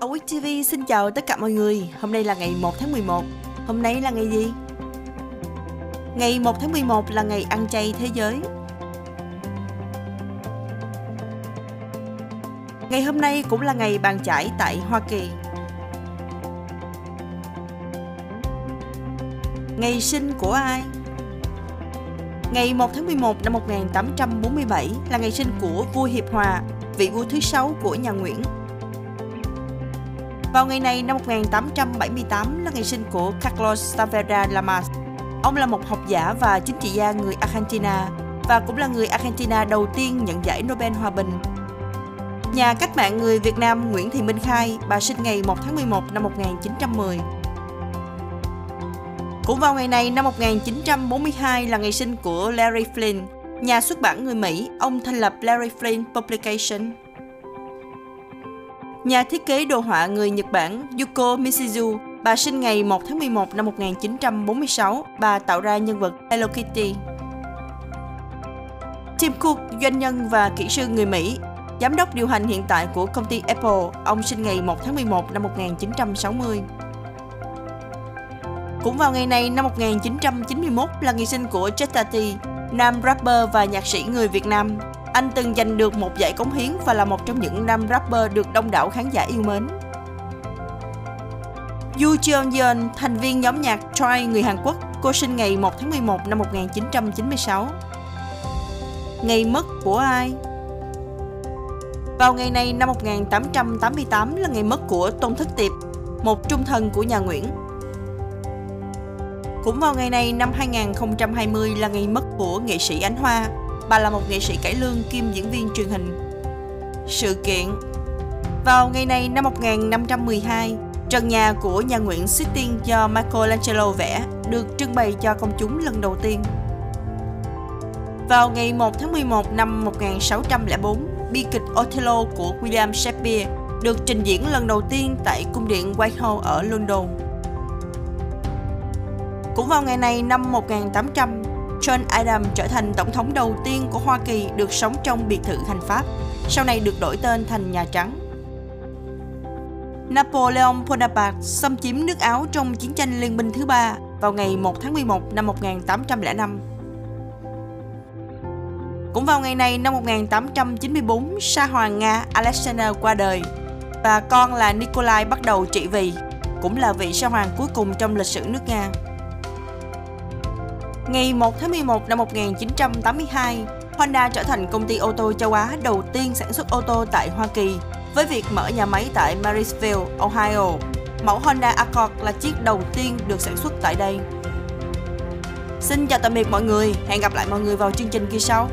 Awake TV xin chào tất cả mọi người. Hôm nay là ngày 1 tháng 11. Hôm nay là ngày gì? Ngày 1 tháng 11 là ngày ăn chay thế giới. Ngày hôm nay cũng là ngày bàn chải tại Hoa Kỳ. Ngày sinh của ai? Ngày 1 tháng 11 năm 1847 là ngày sinh của vua Hiệp Hòa, vị vua thứ sáu của nhà Nguyễn. Vào ngày này năm 1878 là ngày sinh của Carlos Tavera Lamas. Ông là một học giả và chính trị gia người Argentina và cũng là người Argentina đầu tiên nhận giải Nobel Hòa bình. Nhà cách mạng người Việt Nam Nguyễn Thị Minh Khai, bà sinh ngày 1 tháng 11 năm 1910. Cũng vào ngày này năm 1942 là ngày sinh của Larry Flynn, nhà xuất bản người Mỹ, ông thành lập Larry Flynn Publication. Nhà thiết kế đồ họa người Nhật Bản Yuko Mishizu. bà sinh ngày 1 tháng 11 năm 1946, bà tạo ra nhân vật Hello Kitty. Tim Cook, doanh nhân và kỹ sư người Mỹ, giám đốc điều hành hiện tại của công ty Apple, ông sinh ngày 1 tháng 11 năm 1960. Cũng vào ngày này năm 1991 là ngày sinh của Chetati, nam rapper và nhạc sĩ người Việt Nam. Anh từng giành được một giải cống hiến và là một trong những nam rapper được đông đảo khán giả yêu mến. Yoo Jeon Yeon, thành viên nhóm nhạc Troy người Hàn Quốc, cô sinh ngày 1 tháng 11 năm 1996. Ngày mất của ai? Vào ngày này năm 1888 là ngày mất của Tôn Thất Tiệp, một trung thần của nhà Nguyễn. Cũng vào ngày này năm 2020 là ngày mất của nghệ sĩ Ánh Hoa. Bà là một nghệ sĩ cải lương kiêm diễn viên truyền hình. Sự kiện Vào ngày này năm 1512, trần nhà của nhà Nguyễn Sistine do Michelangelo vẽ được trưng bày cho công chúng lần đầu tiên. Vào ngày 1 tháng 11 năm 1604, bi kịch Othello của William Shakespeare được trình diễn lần đầu tiên tại cung điện Whitehall ở London. Cũng vào ngày này năm 1800, John Adams trở thành tổng thống đầu tiên của Hoa Kỳ được sống trong biệt thự hành pháp, sau này được đổi tên thành Nhà Trắng. Napoleon Bonaparte xâm chiếm nước Áo trong chiến tranh liên minh thứ ba vào ngày 1 tháng 11 năm 1805. Cũng vào ngày này năm 1894, Sa hoàng Nga Alexander qua đời và con là Nikolai bắt đầu trị vì, cũng là vị sa hoàng cuối cùng trong lịch sử nước Nga. Ngày 1 tháng 11 năm 1982, Honda trở thành công ty ô tô châu Á đầu tiên sản xuất ô tô tại Hoa Kỳ với việc mở nhà máy tại Marysville, Ohio. Mẫu Honda Accord là chiếc đầu tiên được sản xuất tại đây. Xin chào tạm biệt mọi người, hẹn gặp lại mọi người vào chương trình kỳ sau.